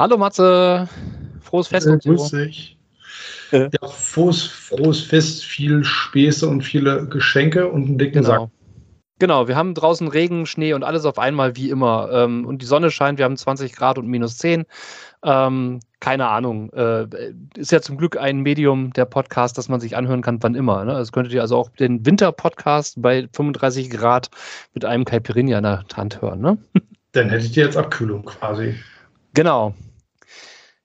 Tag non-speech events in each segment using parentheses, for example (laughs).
Hallo Matze, frohes Fest Äh, grüß dich. Äh. Ja, frohes, frohes Fest, viel Späße und viele Geschenke und einen dicken Sack. Genau. Genau, wir haben draußen Regen, Schnee und alles auf einmal wie immer. Ähm, und die Sonne scheint, wir haben 20 Grad und minus 10. Ähm, keine Ahnung. Äh, ist ja zum Glück ein Medium, der Podcast, das man sich anhören kann, wann immer. Ne? Das könntet ihr also auch den Winter-Podcast bei 35 Grad mit einem Caipirinha in der Hand hören. Ne? Dann hättet ihr jetzt Abkühlung quasi. Genau.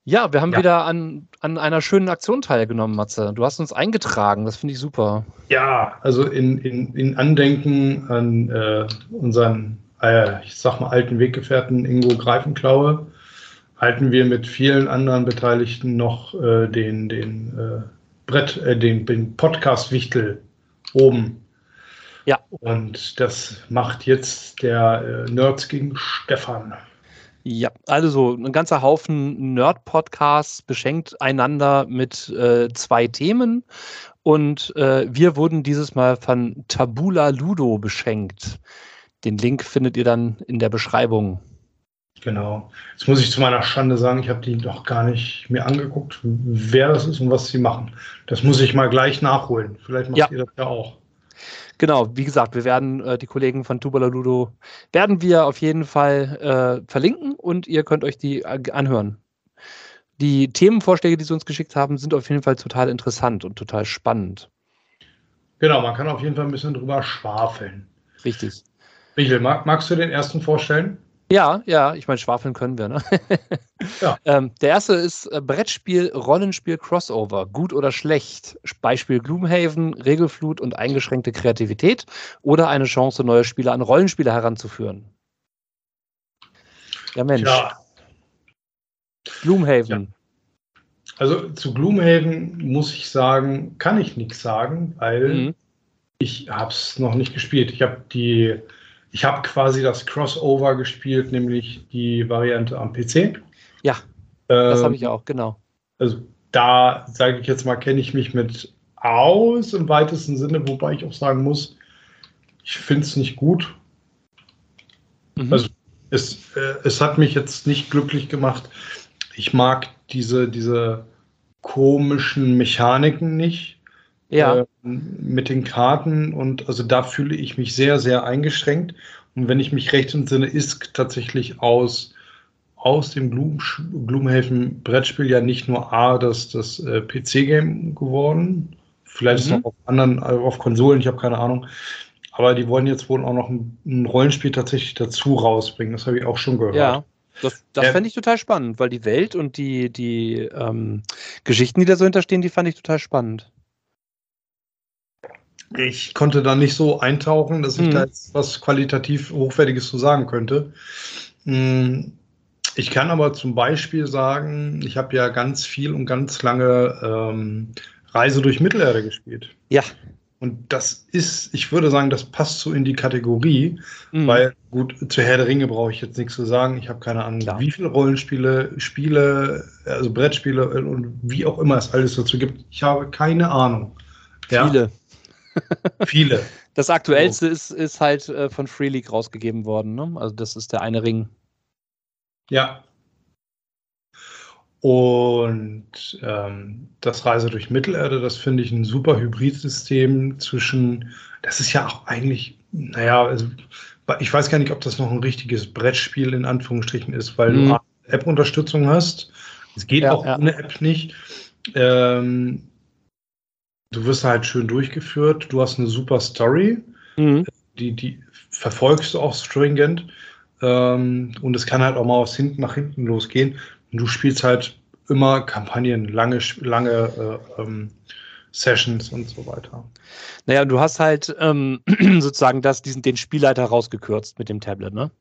Ja, wir haben Ja. wieder an, an einer schönen Aktion teilgenommen, Matze. Du hast uns eingetragen, das finde ich super. Ja, also in, in, in Andenken an äh, unseren, äh, ich sag mal, alten Weggefährten Ingo Greifenklaue halten wir mit vielen anderen Beteiligten noch äh, den, den äh, Brett, äh, den, den Podcast-Wichtel oben. Ja. Und das macht jetzt der äh, Nerds gegen Stefan. Ja, also ein ganzer Haufen Nerd-Podcasts beschenkt einander mit äh, zwei Themen. Und äh, wir wurden dieses Mal von Tabula Ludo beschenkt. Den Link findet ihr dann in der Beschreibung. Genau. Jetzt muss ich zu meiner Schande sagen, ich habe die noch gar nicht mir angeguckt, wer das ist und was sie machen. Das muss ich mal gleich nachholen. Vielleicht macht Ja. ihr das ja auch. Genau, wie gesagt, wir werden äh, die Kollegen von Tabula Ludo werden wir auf jeden Fall äh, verlinken und ihr könnt euch die äh, anhören. Die Themenvorschläge, die sie uns geschickt haben, sind auf jeden Fall total interessant und total spannend. Genau, man kann auf jeden Fall ein bisschen drüber schwafeln. Richtig. Michael, mag, magst du den ersten vorstellen? Ja, ja, ich meine, schwafeln können wir, ne? (laughs) Ja. ähm, der erste ist äh, Brettspiel, Rollenspiel, Crossover. Gut oder schlecht? Beispiel Gloomhaven, Regelflut und eingeschränkte Kreativität oder eine Chance, neue Spieler an Rollenspiele heranzuführen. Ja, Mensch. Ja, Gloomhaven. also zu Gloomhaven muss ich sagen, kann ich nichts sagen, weil Mhm. ich habe es noch nicht gespielt. Ich habe die, ich habe quasi das Crossover gespielt, nämlich die Variante am PC. Ja, das Ähm, habe ich auch, genau. also da sage ich jetzt mal, kenne ich mich mit aus im weitesten Sinne, wobei ich auch sagen muss, ich finde es nicht gut. Mhm. Also es, äh, es hat mich jetzt nicht glücklich gemacht. Ich mag diese, diese komischen Mechaniken nicht ja, äh, mit den Karten und also da fühle ich mich sehr, sehr eingeschränkt. Und wenn ich mich recht entsinne, ist tatsächlich aus, aus dem Gloom, Gloomhaven Brettspiel ja nicht nur A, das, das äh, PC-Game geworden, vielleicht ist es Mhm. auch auf anderen, äh, auf Konsolen, ich habe keine Ahnung. Aber die wollen jetzt wohl auch noch ein, ein Rollenspiel tatsächlich dazu rausbringen. Das habe ich auch schon gehört. ja. Das, das Ähm, fände ich total spannend, weil die Welt und die, die ähm, Geschichten, die da so hinterstehen, die fand ich total spannend. Ich konnte da nicht so eintauchen, dass ich Mhm. da jetzt was qualitativ Hochwertiges zu sagen könnte. Mm, Ich kann aber zum Beispiel sagen, ich habe ja ganz viel und ganz lange ähm, Reise durch Mittelerde gespielt. Ja. Und das ist, ich würde sagen, das passt so in die Kategorie, Mhm. weil gut, zu Herr der Ringe brauche ich jetzt nichts zu sagen. Ich habe keine Ahnung, Klar. wie viele Rollenspiele, Spiele, also Brettspiele und wie auch immer es alles dazu gibt. Ich habe keine Ahnung. Ja, Viele. (laughs) Das aktuellste ist, ist halt äh, von Free League rausgegeben worden. Ne? Also das ist der eine Ring. Ja. Und ähm, das Reise durch Mittelerde, das finde ich ein super Hybridsystem zwischen, das ist ja auch eigentlich, naja, also, ich weiß gar nicht, ob das noch ein richtiges Brettspiel in Anführungsstrichen ist, weil Mhm. du App-Unterstützung hast. Es geht Ja, auch ja. ohne App nicht. Ähm, du wirst halt schön durchgeführt, du hast eine super Story Mhm. die, die verfolgst du auch stringent. Ähm, und es kann halt auch mal aus hinten nach hinten losgehen. Und du spielst halt immer Kampagnen, lange, lange äh, ähm, Sessions und so weiter. Naja, du hast halt ähm, (clears throat) sozusagen das, diesen, den Spielleiter rausgekürzt mit dem Tablet, ne?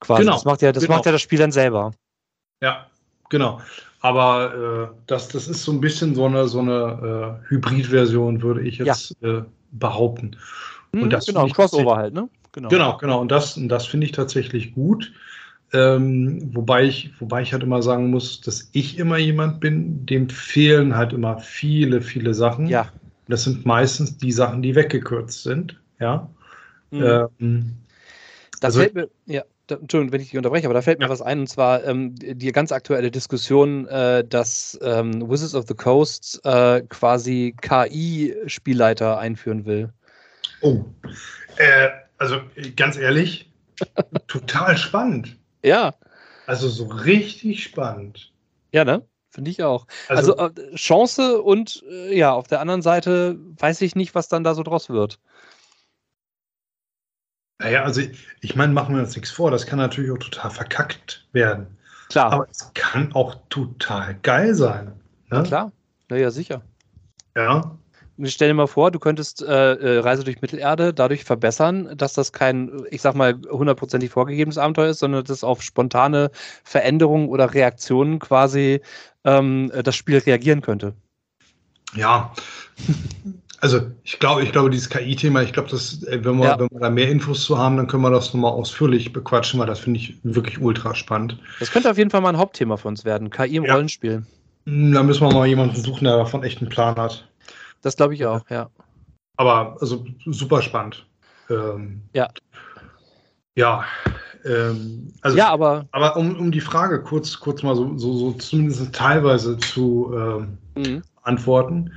Quasi. Genau, Das macht ja das, genau. macht ja das Spiel dann selber. Ja, genau. Aber äh, das, das ist so ein bisschen so eine, so eine äh, Hybrid-Version, würde ich jetzt äh, behaupten. Mhm, Und das genau, ich Crossover halt, ne? Genau. Genau, genau. Und das, und das finde ich tatsächlich gut. Ähm, wobei, ich, wobei ich halt immer sagen muss, dass ich immer jemand bin, dem fehlen halt immer viele, viele Sachen. Ja. Das sind meistens die Sachen, die weggekürzt sind. Ja. Mhm. Ähm, das also- fällt mir, ja. Da, Entschuldigung, wenn ich dich unterbreche, aber da fällt mir ja. was ein, und zwar ähm, die ganz aktuelle Diskussion, äh, dass ähm, Wizards of the Coast äh, quasi KI-Spielleiter einführen will. Oh, äh, also ganz ehrlich, (laughs) total spannend. Ja. Also so richtig spannend. Ja, ne? Finde ich auch. Also, also äh, Chance und äh, ja, auf der anderen Seite weiß ich nicht, was dann da so draus wird. Naja, also ich meine, machen wir uns nichts vor, das kann natürlich auch total verkackt werden. Klar. Aber es kann auch total geil sein. Ne? klar, naja, sicher. Ja. Ich stell dir mal vor, du könntest äh, äh, Reise durch Mittelerde dadurch verbessern, dass das kein, ich sag mal, hundertprozentig vorgegebenes Abenteuer ist, sondern dass auf spontane Veränderungen oder Reaktionen quasi ähm, das Spiel reagieren könnte. Ja, also ich glaube, ich glaube, dieses KI-Thema, ich glaube, dass äh, wenn wir, ja. wenn wir da mehr Infos zu haben, dann können wir das nochmal ausführlich bequatschen, weil das finde ich wirklich ultra spannend. Das könnte auf jeden Fall mal ein Hauptthema für uns werden, KI im ja. Rollenspiel. Hm, da müssen wir mal jemanden suchen, der davon echt einen Plan hat. Das glaube ich auch, ja. Aber also super spannend. Ähm, ja. Ja. Ähm, also, ja, aber. Aber um, um die Frage kurz, kurz mal so, so, so zumindest teilweise zu ähm, mhm. antworten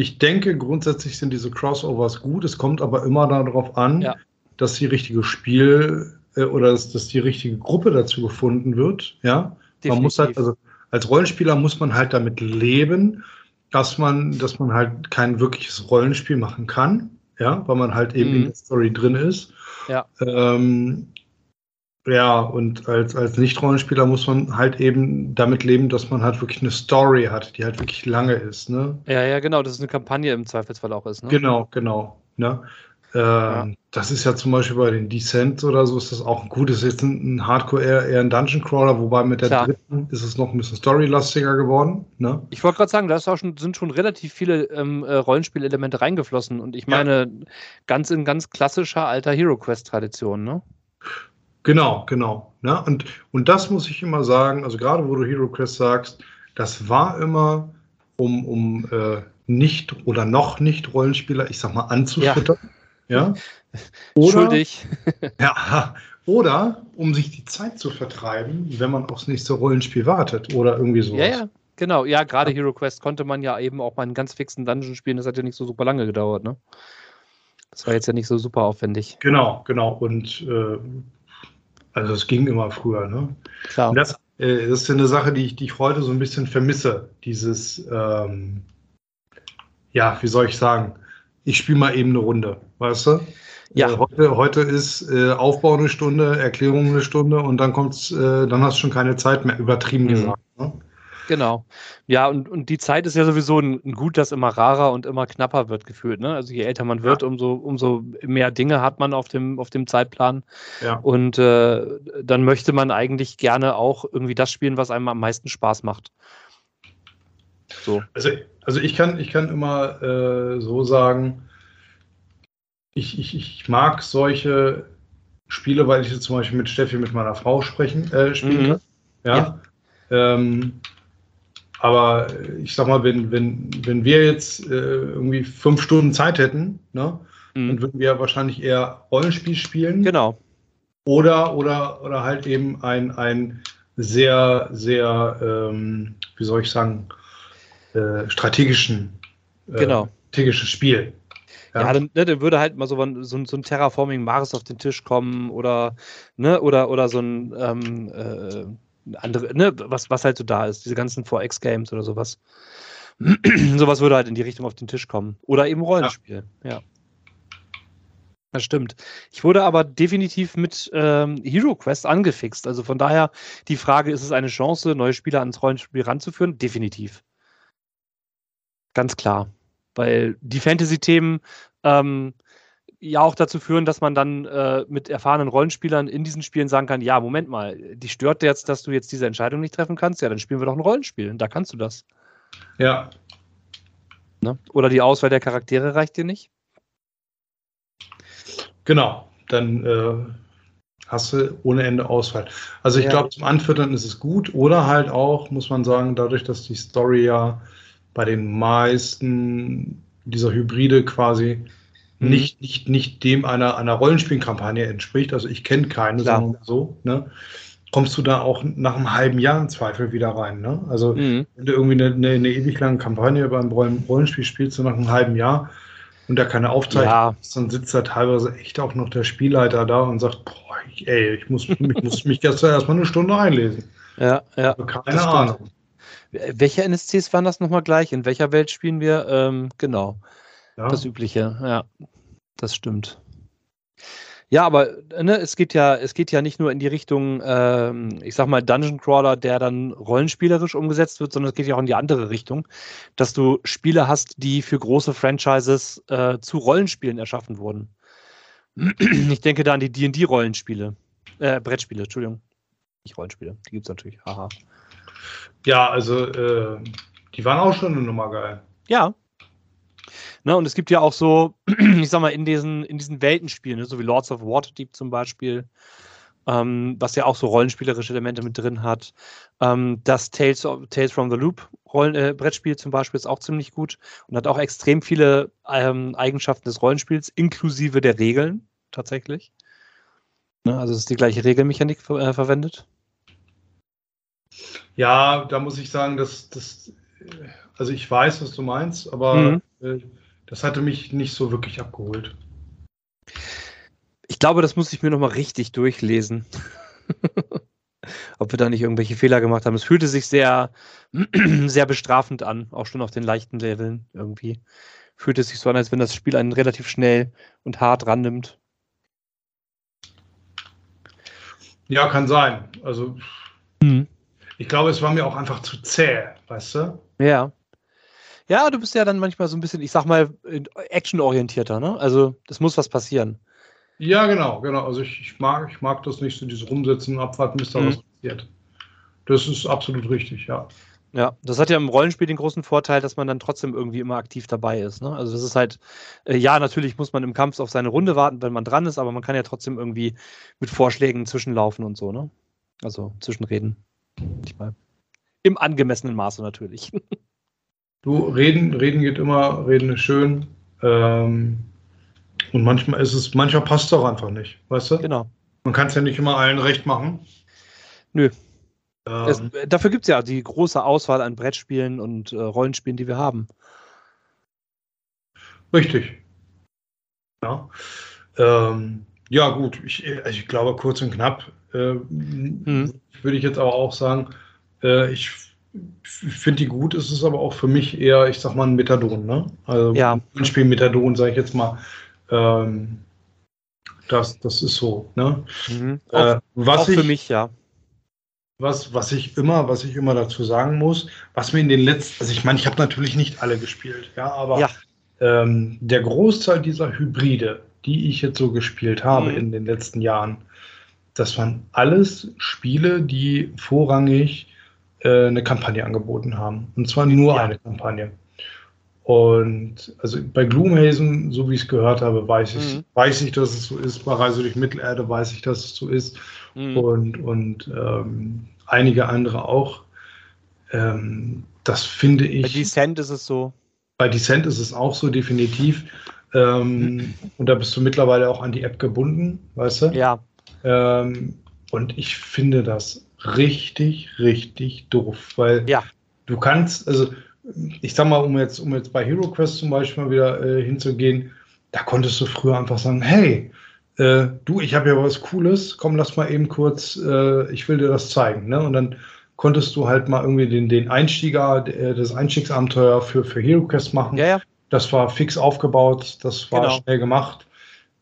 ich denke, grundsätzlich sind diese Crossovers gut. Es kommt aber immer darauf an, ja. dass die richtige Spiel äh, oder dass, dass, die richtige Gruppe dazu gefunden wird. Ja, Definitiv. man muss halt, also als Rollenspieler muss man halt damit leben, dass man, dass man halt kein wirkliches Rollenspiel machen kann. Ja, weil man halt eben mhm. in der Story drin ist. Ja. Ähm, ja, und als, als Nicht-Rollenspieler muss man halt eben damit leben, dass man halt wirklich eine Story hat, die halt wirklich lange ist. Ne? Ja, ja, genau, dass es eine Kampagne im Zweifelsfall auch ist. Ne? Genau, genau. Ne? Äh, ja. Das ist ja zum Beispiel bei den Descent oder so, ist das auch gut. Das ist jetzt ein, ein Hardcore eher, eher ein Dungeon Crawler, wobei mit der Klar. dritten ist es noch ein bisschen storylastiger geworden. Ne? Ich wollte gerade sagen, da schon, sind schon relativ viele ähm, äh, Rollenspielelemente reingeflossen und ich meine, ja. ganz in ganz klassischer alter Hero Quest-Tradition, ne? Genau, genau. Ne? Und, und das muss ich immer sagen, also gerade wo du Hero Quest sagst, das war immer, um, um äh, nicht oder noch nicht Rollenspieler, ich sag mal, anzufüttern. Ja. ja? (laughs) Oder, Schuldig. (laughs) ja, oder um sich die Zeit zu vertreiben, wenn man aufs nächste Rollenspiel wartet oder irgendwie sowas. Ja, ja. Genau, ja, gerade Hero Quest konnte man ja eben auch mal einen ganz fixen Dungeon spielen, das hat ja nicht so super lange gedauert, ne? Das war jetzt ja nicht so super aufwendig. Genau, genau. Und äh, also es ging immer früher, ne? Klar. Und das, äh, das ist eine Sache, die ich, die ich heute so ein bisschen vermisse. Dieses, ähm, ja, wie soll ich sagen? Ich spiele mal eben eine Runde, weißt du? Ja. Äh, heute, heute ist äh, Aufbau eine Stunde, Erklärung eine Stunde und dann kommt's, äh, dann hast du schon keine Zeit mehr, übertrieben mhm. gesagt. Ne? Genau. Ja, und, und die Zeit ist ja sowieso ein, ein, Gut, das immer rarer und immer knapper wird gefühlt. Ne? Also je älter man wird, ja. umso, umso mehr Dinge hat man auf dem, auf dem Zeitplan. Ja. Und äh, dann möchte man eigentlich gerne auch irgendwie das spielen, was einem am meisten Spaß macht. So. Also, also ich kann, ich kann immer äh, so sagen, ich, ich, ich mag solche Spiele, weil ich jetzt zum Beispiel mit Steffi, mit meiner Frau sprechen, äh, spielen mhm. kann. Ja. ja. Ähm, aber ich sag mal, wenn, wenn, wenn wir jetzt äh, irgendwie fünf Stunden Zeit hätten, ne, mhm. dann würden wir wahrscheinlich eher Rollenspiel spielen. Genau. Oder, oder, oder halt eben ein, ein sehr, sehr, ähm, wie soll ich sagen, äh, strategischen, äh, genau. strategisches Spiel. Ja, ja dann, ne, dann, würde halt mal so ein, so, so ein Terraforming Mars auf den Tisch kommen oder, ne, oder, oder so ein ähm, äh, andere, ne, was, was halt so da ist, diese ganzen 4X-Games oder sowas. (clears throat) sowas würde halt in die Richtung auf den Tisch kommen. Oder eben Rollenspiel, ja. ja. Das stimmt. Ich wurde aber definitiv mit ähm, Hero Quest angefixt. Also von daher die Frage, ist es eine Chance, neue Spieler ans Rollenspiel ranzuführen? Definitiv. Ganz klar. Weil die Fantasy-Themen ähm, ja auch dazu führen, dass man dann äh, mit erfahrenen Rollenspielern in diesen Spielen sagen kann, ja, Moment mal, die stört jetzt, dass du jetzt diese Entscheidung nicht treffen kannst, ja, dann spielen wir doch ein Rollenspiel, da kannst du das. Ja. Ne? Oder die Auswahl der Charaktere reicht dir nicht? Genau, dann äh, hast du ohne Ende Auswahl. Also ich ja. glaube, zum Anfüttern ist es gut oder halt auch, muss man sagen, dadurch, dass die Story ja bei den meisten dieser Hybride quasi mhm. nicht, nicht, nicht dem einer, einer Rollenspielkampagne entspricht. Also ich kenne keine, Klar. mal so. Ne? Kommst du da auch nach einem halben Jahr im Zweifel wieder rein. Ne? Also Mhm. wenn du irgendwie eine, eine, eine ewig lange Kampagne beim Rollen- Rollenspiel spielst, so nach einem halben Jahr und da keine Aufzeichnung Ja. ist, dann sitzt da teilweise echt auch noch der Spielleiter da und sagt, boah, ich, ey, ich muss, (laughs) ich muss mich gestern erstmal eine Stunde einlesen. Ja, ja. Also keine. Ahnung. Welche NSCs waren das nochmal gleich? In welcher Welt spielen wir? Ähm, genau. Ja. Das Übliche, ja. Das stimmt. Ja, aber ne, es geht ja, es geht ja nicht nur in die Richtung, ähm, ich sag mal, Dungeon Crawler, der dann rollenspielerisch umgesetzt wird, sondern es geht ja auch in die andere Richtung, dass du Spiele hast, die für große Franchises äh, zu Rollenspielen erschaffen wurden. (clears throat) Ich denke da an die D&D-Rollenspiele, äh, Brettspiele, Entschuldigung. Nicht Rollenspiele, die gibt es natürlich, haha. Ja, also äh, die waren auch schon eine Nummer geil. Ja. Ne, und es gibt ja auch so, (clears throat) ich sag mal, in diesen, in diesen Weltenspielen, ne, so wie Lords of Waterdeep zum Beispiel, ähm, was ja auch so rollenspielerische Elemente mit drin hat. Ähm, das Tales, of, Tales from the Loop Rollen, äh, Brettspiel zum Beispiel ist auch ziemlich gut und hat auch extrem viele ähm, Eigenschaften des Rollenspiels, inklusive der Regeln tatsächlich. Ne, also es ist die gleiche Regelmechanik äh, verwendet. Ja, da muss ich sagen, dass das, also ich weiß, was du meinst, aber Mhm. äh, das hatte mich nicht so wirklich abgeholt. Ich glaube, das muss ich mir nochmal richtig durchlesen. (laughs) Ob wir da nicht irgendwelche Fehler gemacht haben. Es fühlte sich sehr, (clears throat) sehr bestrafend an, auch schon auf den leichten Leveln irgendwie. Fühlte es sich so an, als wenn das Spiel einen relativ schnell und hart rannimmt. Ja, kann sein. Also Mhm. ich glaube, es war mir auch einfach zu zäh, weißt du? Ja. Ja, du bist ja dann manchmal so ein bisschen, ich sag mal, actionorientierter, ne? Also, es muss was passieren. Ja, genau, genau. Also ich, ich mag, ich mag das nicht, so dieses Rumsitzen und abwarten, bis da Mhm. was passiert. Das ist absolut richtig, ja. Ja, das hat ja im Rollenspiel den großen Vorteil, dass man dann trotzdem irgendwie immer aktiv dabei ist. Ne? Also das ist halt, äh, ja, natürlich muss man im Kampf auf seine Runde warten, wenn man dran ist, aber man kann ja trotzdem irgendwie mit Vorschlägen zwischenlaufen und so, ne? Also zwischenreden. Ich mal. Im angemessenen Maße natürlich. (laughs) Du, reden, reden geht immer, reden ist schön. Ähm, und manchmal ist es, manchmal passt es auch einfach nicht, weißt du? genau. Man kann es ja nicht immer allen recht machen. Nö. Ähm, Es, dafür gibt es ja die große Auswahl an Brettspielen und äh, Rollenspielen, die wir haben. Richtig. Ja. Ähm, ja, gut. Ich, also ich glaube, kurz und knapp äh, Mhm. würde ich jetzt aber auch sagen, äh, ich finde die gut. Es ist aber auch für mich eher, ich sag mal, ein Methadon. Ne? Also Ja. ein Spiel Methadon, sage ich jetzt mal. Ähm, das, das ist so. Ne? Mhm. Äh, Auch, was auch ich, für mich, ja. Was, was ich immer, was ich immer dazu sagen muss, was mir in den letzten, also ich meine, ich habe natürlich nicht alle gespielt, ja, aber Ja. ähm, der Großteil dieser Hybride, die ich jetzt so gespielt habe Mhm. in den letzten Jahren, das waren alles Spiele, die vorrangig äh, eine Kampagne angeboten haben. Und zwar nur Ja. eine Kampagne. Und also bei Gloomhaven, so wie ich es gehört habe, weiß ich, Mhm. weiß ich, dass es so ist. Bei Reise durch Mittelerde weiß ich, dass es so ist Mhm. und, und ähm, einige andere auch. Ähm, das finde Bei ich. Descent ist es so. Bei Descent ist es auch so, definitiv. Ähm, und da bist du mittlerweile auch an die App gebunden, weißt du? Ja. Ähm, und ich finde das richtig, richtig doof, weil Ja. du kannst, also ich sag mal, um jetzt, um jetzt bei Hero Quest zum Beispiel mal wieder äh, hinzugehen, da konntest du früher einfach sagen, hey, äh, du, ich habe ja was Cooles, komm, lass mal eben kurz, äh, ich will dir das zeigen. Ne? Und dann konntest du halt mal irgendwie den, den Einstieger, äh, das Einstiegsabenteuer für, für Hero Quest machen. Ja, ja. Das war fix aufgebaut, das war Genau. schnell gemacht.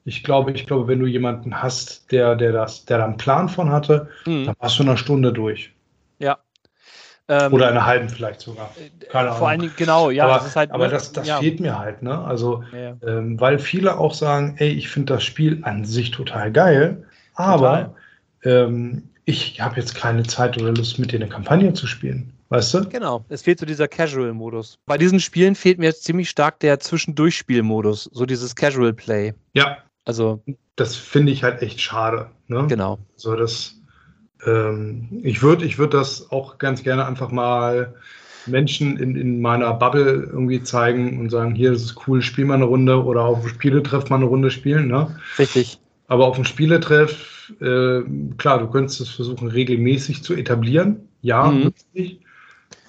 Ich glaube, ich glaube, wenn du jemanden hast, der, der das, der da einen Plan von hatte, Mhm. dann warst du in einer Stunde durch. Ähm, Oder in einer halben vielleicht sogar. Keine Vor Ahnung. allen Dingen, genau, ja, aber das ist halt. aber das, das ja. fehlt mir halt, ne? Also, Ja, ja. ähm, weil viele auch sagen, ey, ich finde das Spiel an sich total geil, aber ähm, ich habe jetzt keine Zeit oder Lust, mit dir eine Kampagne zu spielen. Weißt du? Genau, es fehlt so dieser Casual-Modus. Bei diesen Spielen fehlt mir jetzt ziemlich stark der Zwischendurchspiel-Modus, so dieses Casual Play. Ja, Also, das finde ich halt echt schade. Ne? genau. So, das, ähm, ich würde ich würd das auch ganz gerne einfach mal Menschen in, in meiner Bubble irgendwie zeigen und sagen, hier, das ist cool, spiel mal eine Runde oder auf dem Spieletreff mal eine Runde spielen. Ne? Richtig. Aber auf dem Spieletreff, äh, klar, du könntest es versuchen, regelmäßig zu etablieren. Ja, Mhm. richtig.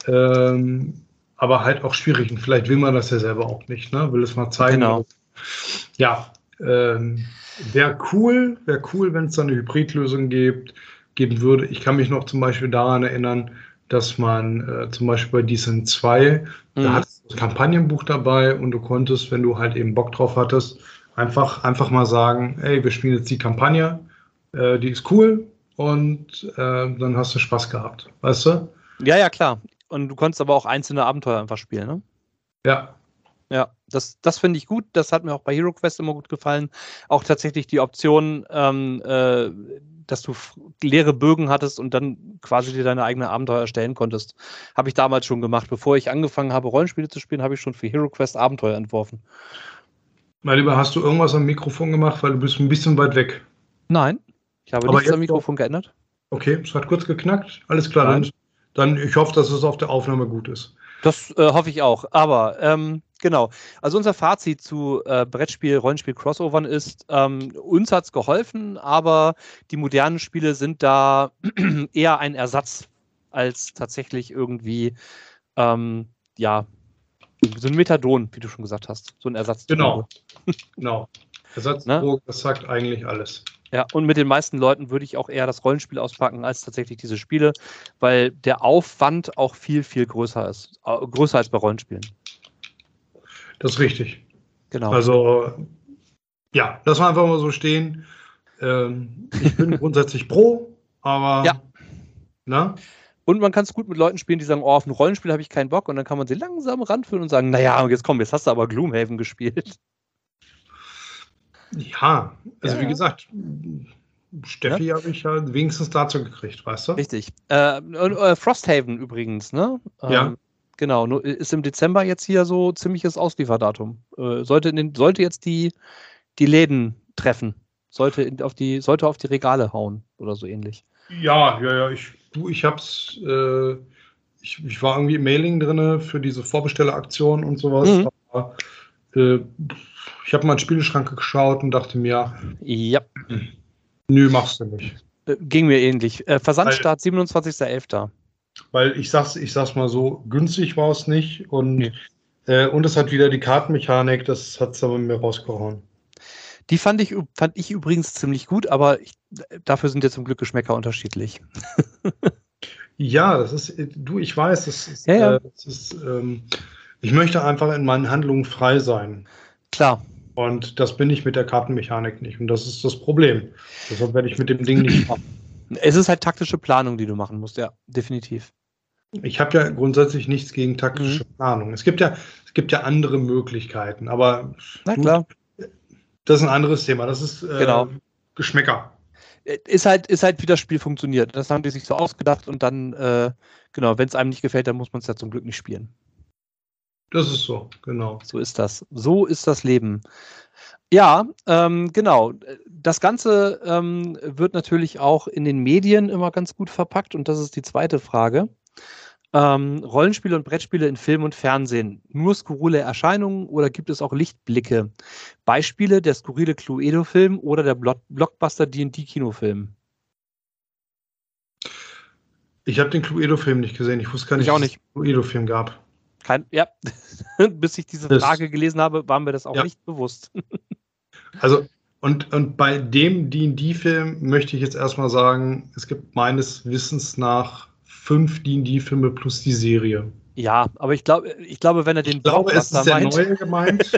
Ähm, aber halt auch schwierig. Und vielleicht will man das ja selber auch nicht, ne? Will es mal zeigen. Genau. Ja, ähm, wäre cool, wäre cool, wenn es da eine Hybridlösung gibt, geben würde. Ich kann mich noch zum Beispiel daran erinnern, dass man äh, zum Beispiel bei Decent 2, da Mhm. hattest du das Kampagnenbuch dabei und du konntest, wenn du halt eben Bock drauf hattest, einfach, einfach mal sagen, ey, wir spielen jetzt die Kampagne, äh, die ist cool und äh, dann hast du Spaß gehabt, weißt du? Ja, ja, klar. Und du konntest aber auch einzelne Abenteuer einfach spielen, ne? Ja, Ja, das, das finde ich gut. Das hat mir auch bei Hero Quest immer gut gefallen. Auch tatsächlich die Option, ähm, äh, dass du leere Bögen hattest und dann quasi dir deine eigene Abenteuer erstellen konntest. Habe ich damals schon gemacht. Bevor ich angefangen habe, Rollenspiele zu spielen, habe ich schon für Hero Quest Abenteuer entworfen. mein Lieber, hast du irgendwas am Mikrofon gemacht, weil du bist ein bisschen weit weg. Nein, ich habe Aber nichts am Mikrofon geändert. Okay, es hat kurz geknackt. Alles klar, Nein. dann, dann ich hoffe, dass es auf der Aufnahme gut ist. Das äh, hoffe ich auch. Aber ähm, genau. Also unser Fazit zu äh, Brettspiel, Rollenspiel, Crossovern ist, ähm, uns hat es geholfen, aber die modernen Spiele sind da (clears throat) eher ein Ersatz als tatsächlich irgendwie, ähm, ja, so ein Methadon, wie du schon gesagt hast. So ein Ersatz. Genau. Genau. Ersatzdroge, Ne? das sagt eigentlich alles. Ja, und mit den meisten Leuten würde ich auch eher das Rollenspiel auspacken als tatsächlich diese Spiele, weil der Aufwand auch viel, viel größer ist. Größer als bei Rollenspielen. Das ist richtig. Genau. Also, ja, lass mal einfach mal so stehen. Ähm, ich bin (laughs) grundsätzlich pro, aber Ja. na, Und man kann es gut mit Leuten spielen, die sagen, oh, auf ein Rollenspiel habe ich keinen Bock. Und dann kann man sie langsam ranführen und sagen, naja, jetzt komm, jetzt hast du aber Gloomhaven gespielt. Ja, also Ja, wie ja. gesagt, Steffi habe ich ja wenigstens dazu gekriegt, weißt du? Richtig. Äh, und, äh, Frosthaven übrigens, ne? Ähm, Ja. Genau, ist im Dezember jetzt hier so ziemliches Auslieferdatum. Äh, sollte, den, sollte jetzt die, die Läden treffen. Sollte, in, auf die, sollte auf die Regale hauen oder so ähnlich. Ja, ja, ja, ich, du, ich hab's, äh, ich, ich war irgendwie im Mailing drin für diese Vorbestelleraktion und sowas. Mhm. Aber, äh, ich habe mal in den Spielschrank geschaut und dachte mir, Ja, nö, machst du nicht. äh, ging mir ähnlich. Äh, Versandstart 27.11. Weil ich sag's, ich sag's mal so, günstig war es nicht und, Nee. äh, und es hat wieder die Kartenmechanik, das hat's aber mir rausgehauen. Die fand ich, fand ich übrigens ziemlich gut, aber ich, dafür sind ja zum Glück Geschmäcker unterschiedlich. (laughs) Ja, das ist, äh, du, ich weiß, das ist, Ja, ja. Äh, das ist ähm, ich möchte einfach in meinen Handlungen frei sein. Klar. Und das bin ich mit der Kartenmechanik nicht. Und das ist das Problem. Deshalb werde ich mit dem Ding nicht machen. Es ist halt taktische Planung, die du machen musst, ja, definitiv. Ich habe ja grundsätzlich nichts gegen taktische Mhm. Planung. Es gibt ja, es gibt ja andere Möglichkeiten, aber Na klar. das ist ein anderes Thema. Das ist äh, Genau. Geschmäcker. Äh, Ist halt, ist halt, wie das Spiel funktioniert. Das haben die sich so ausgedacht und dann, äh, genau, wenn es einem nicht gefällt, dann muss man es ja zum Glück nicht spielen. Das ist so, genau. So ist das. So ist das Leben. Ja, ähm, genau. Das Ganze ähm, wird natürlich auch in den Medien immer ganz gut verpackt und das ist die zweite Frage. Ähm, Rollenspiele und Brettspiele in Film und Fernsehen. Nur skurrile Erscheinungen oder gibt es auch Lichtblicke? Beispiele der skurrile Cluedo-Film oder der Blo Blockbuster D&D-Kinofilm? Ich habe den Cluedo-Film nicht gesehen. Ich wusste gar nicht, Ich auch dass es einen Cluedo-Film gab. Kein, ja, (laughs) bis ich diese Das- Frage gelesen habe, war mir das auch Ja. nicht bewusst. (laughs) Also, und, und bei dem D&D-Film möchte ich jetzt erstmal sagen, es gibt meines Wissens nach fünf D&D-Filme plus die Serie. Ja, aber ich glaube, ich glaube, wenn er den (laughs) (laughs) Ich glaube, es ist der neue gemeint.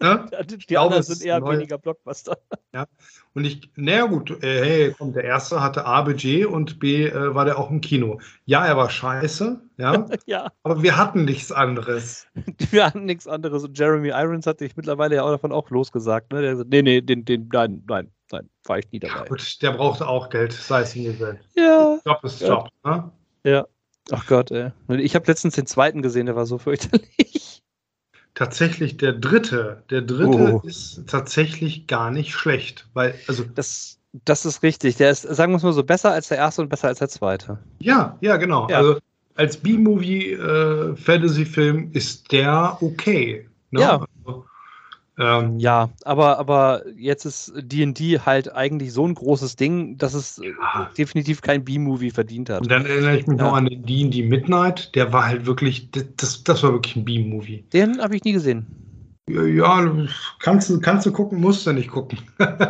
ne? Die glaube, anderen sind eher neu. weniger Blockbuster. (laughs) Und ich, naja gut, äh, hey, komm, der erste hatte A, Budget und B, äh, war der auch im Kino. Ja, er war scheiße, ja, ja, aber wir hatten nichts anderes. wir hatten nichts anderes. Und Jeremy Irons hat sich mittlerweile ja auch davon auch losgesagt. Ne? Der sagt, nee, nee, den, den, nein, nein, nein, war ich nie Ja, dabei. gut, der brauchte auch Geld, sei es ihm gegönnt. Ja, Job ist Ja. Job. Ne? ja. Ach Gott, ey. Ich habe letztens den zweiten gesehen, der war so fürchterlich. Tatsächlich der dritte, der dritte Oh. ist tatsächlich gar nicht schlecht, weil, also, Das, das ist richtig. Der ist, sagen wir es mal so, besser als der erste und besser als der zweite. ja, ja, genau. Ja. Also, als B-Movie äh, ist der okay. Ne? Ja. Also, ähm, ja, aber, aber jetzt ist DD halt eigentlich so ein großes Ding, dass es ja. definitiv kein B-Movie verdient hat. Und dann erinnere ich mich ja. noch an den DD Midnight, der war halt wirklich, das, das war wirklich ein B-Movie. Den habe ich nie gesehen. Ja, kannst du, kannst du gucken, musst du nicht gucken.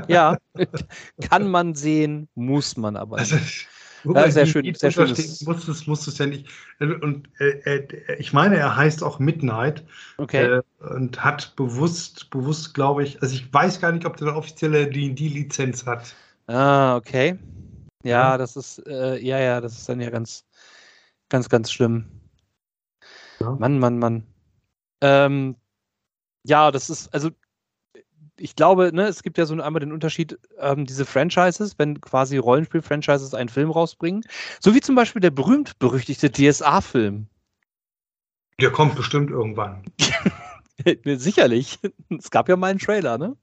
ja, (laughs) (laughs) kann man sehen, muss man aber nicht. Also, ja, sehr schön, sehr schön. Muss es, muss es ja nicht. Und äh, äh, ich meine, er heißt auch Midnight. Okay. Äh, und hat bewusst, bewusst, glaube ich, also ich weiß gar nicht, ob der eine offizielle D&D-Lizenz hat. Ah, okay. Ja, ja. das ist, äh, ja, ja, das ist dann ja ganz, ganz, ganz schlimm. Ja. Mann, Mann, Mann. Ähm, ja, das ist, also ich glaube, ne, es gibt ja so einmal den Unterschied, ähm, diese Franchises, wenn quasi Rollenspiel-Franchises einen Film rausbringen, so wie zum Beispiel der berühmt-berüchtigte DSA-Film. Der kommt bestimmt irgendwann. (laughs) Sicherlich. Es gab ja mal einen Trailer, ne?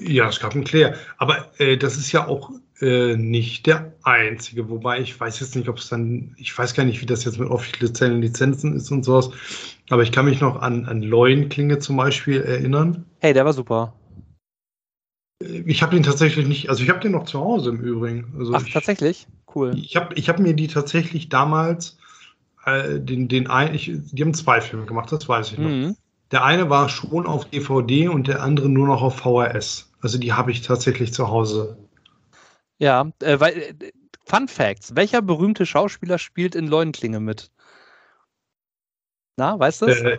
Ja, es gab einen Claire. Aber äh, das ist ja auch äh, nicht der einzige. Wobei ich weiß jetzt nicht, ob es dann, ich weiß gar nicht, wie das jetzt mit offiziellen Lizenzen ist und sowas. Aber ich kann mich noch an, an Leuenklinge zum Beispiel erinnern. Hey, der war super. Äh, ich habe den tatsächlich nicht, also ich habe den noch zu Hause im Übrigen. Also Ach, ich, tatsächlich? Cool. Ich habe ich hab mir die tatsächlich damals, äh, den, den ein, ich, die haben zwei Filme gemacht, das weiß ich noch. Mhm. Der eine war schon auf DVD und der andere nur noch auf VHS. Also die habe ich tatsächlich zu Hause. Ja, äh, weil, äh, Fun Facts: Welcher berühmte Schauspieler spielt in Leuenklinge mit? Na, weißt du das? Äh,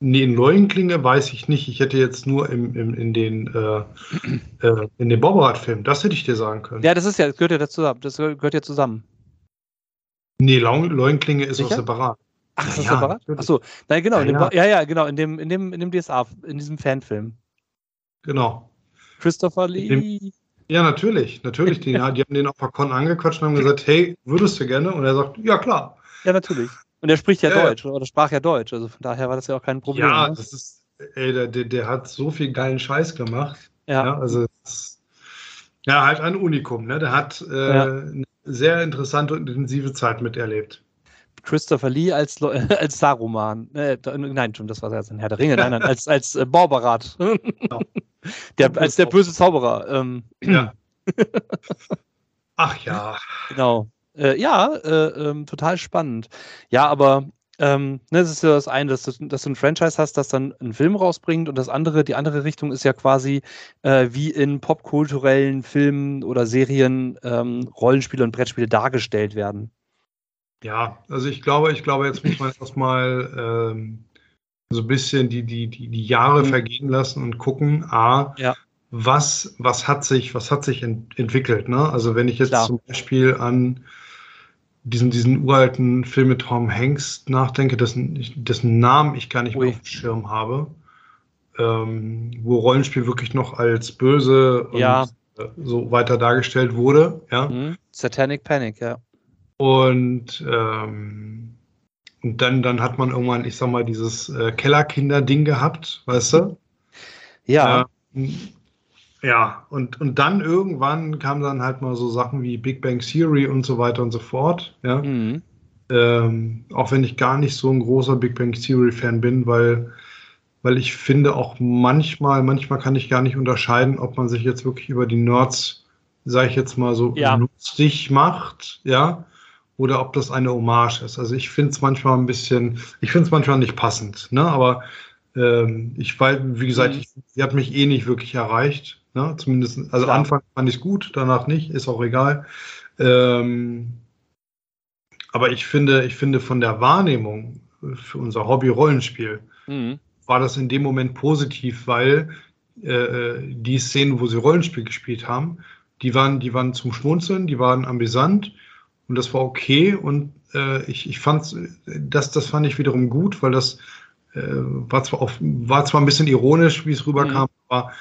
nee, in Leuenklinge weiß ich nicht. Ich hätte jetzt nur im, im, in den, äh, äh, in den Bobberat-Film, das hätte ich dir sagen können. Ja, das ist ja, das gehört ja dazu, das gehört ja zusammen. Nee, Leuenklinge ist auch separat. Ach, ist das ja, separat? Achso, nein, genau. Ja, dem, ja, ja, genau, in dem, in dem, in dem DSA, in diesem Fanfilm. Genau. Christopher Lee. Ja, natürlich, natürlich. Die, (laughs) die haben den auf der Con angequatscht und haben gesagt, hey, würdest du gerne? Und er sagt, ja, klar. Ja, natürlich. Und er spricht ja, ja Deutsch, oder sprach ja Deutsch, also von daher war das ja auch kein Problem. Ja, ne? das ist, ey, der, der, der, hat so viel geilen Scheiß gemacht. Ja. ja also, ist, ja, halt ein Unikum, ne? Der hat äh, ja. eine sehr interessante und intensive Zeit miterlebt. Christopher Lee als, (laughs) als Saruman. Äh, nein, schon, das war jetzt ein Herr der Ringe. Nein, nein, als, als äh, Borberat. Genau. (laughs) Der, als der böse Zauberer. Ähm. Ja. (laughs) Ach ja. Genau. Äh, ja, äh, ähm, total spannend. Ja, aber ähm, ne, das ist ja das eine, dass du, dass du ein Franchise hast, das dann einen Film rausbringt und das andere, die andere Richtung ist ja quasi äh, wie in popkulturellen Filmen oder Serien ähm, Rollenspiele und Brettspiele dargestellt werden. Ja, also ich glaube, ich glaube, jetzt muss man erstmal ähm, so ein bisschen die, die, die, die Jahre mhm. vergehen lassen und gucken, A, ja. was, was hat sich, was hat sich ent entwickelt. Ne? Also wenn ich jetzt Klar. zum Beispiel an diesen, diesen uralten Film mit Tom Hanks nachdenke, dessen, dessen Namen ich gar nicht Ui. mehr auf dem Schirm habe, ähm, wo Rollenspiel wirklich noch als böse und ja. so weiter dargestellt wurde. Ja? Mhm. Satanic Panic, ja. Und ähm, und dann, dann hat man irgendwann, ich sag mal, dieses äh, Kellerkinder-Ding gehabt, weißt du? Ja. Äh, ja, und, und dann irgendwann kamen dann halt mal so Sachen wie Big Bang Theory und so weiter und so fort. Ja. Mhm. Ähm, auch wenn ich gar nicht so ein großer Big Bang Theory-Fan bin, weil, weil ich finde auch manchmal, manchmal kann ich gar nicht unterscheiden, ob man sich jetzt wirklich über die Nerds, sage ich jetzt mal so, ja. lustig macht, ja, oder ob das eine Hommage ist. Also ich finde es manchmal ein bisschen, ich finde es manchmal nicht passend, ne? aber ähm, ich weiß, wie gesagt, mhm. ich, sie hat mich eh nicht wirklich erreicht. Ne? Zumindest, also Klar. Anfang fand ich es gut, danach nicht, ist auch egal. Ähm, aber ich finde, ich finde von der Wahrnehmung für unser Hobby Rollenspiel mhm. war das in dem Moment positiv, weil äh, die Szenen, wo sie Rollenspiel gespielt haben, die waren, die waren zum Schmunzeln, die waren amüsant und das war okay und äh, ich, ich fand das, das fand ich wiederum gut, weil das äh, war, zwar auf, war zwar ein bisschen ironisch, wie es rüberkam, mhm. aber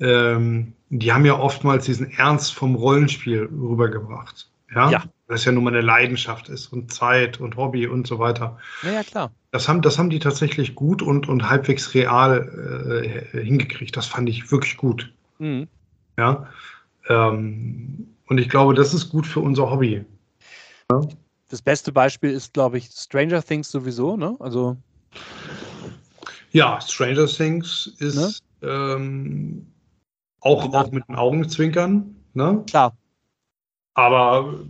ähm, die haben ja oftmals diesen Ernst vom Rollenspiel rübergebracht. Ja? ja. Das ja nun mal eine Leidenschaft ist und Zeit und Hobby und so weiter. Ja, ja klar. Das haben, das haben die tatsächlich gut und, und halbwegs real äh, hingekriegt. Das fand ich wirklich gut. Mhm. Ja. Ähm, und ich glaube, das ist gut für unser Hobby. Das beste Beispiel ist, glaube ich, Stranger Things sowieso, ne? Also. Ja, Stranger Things ist ne? ähm, auch, auch mit den Augenzwinkern, ne? Klar. Aber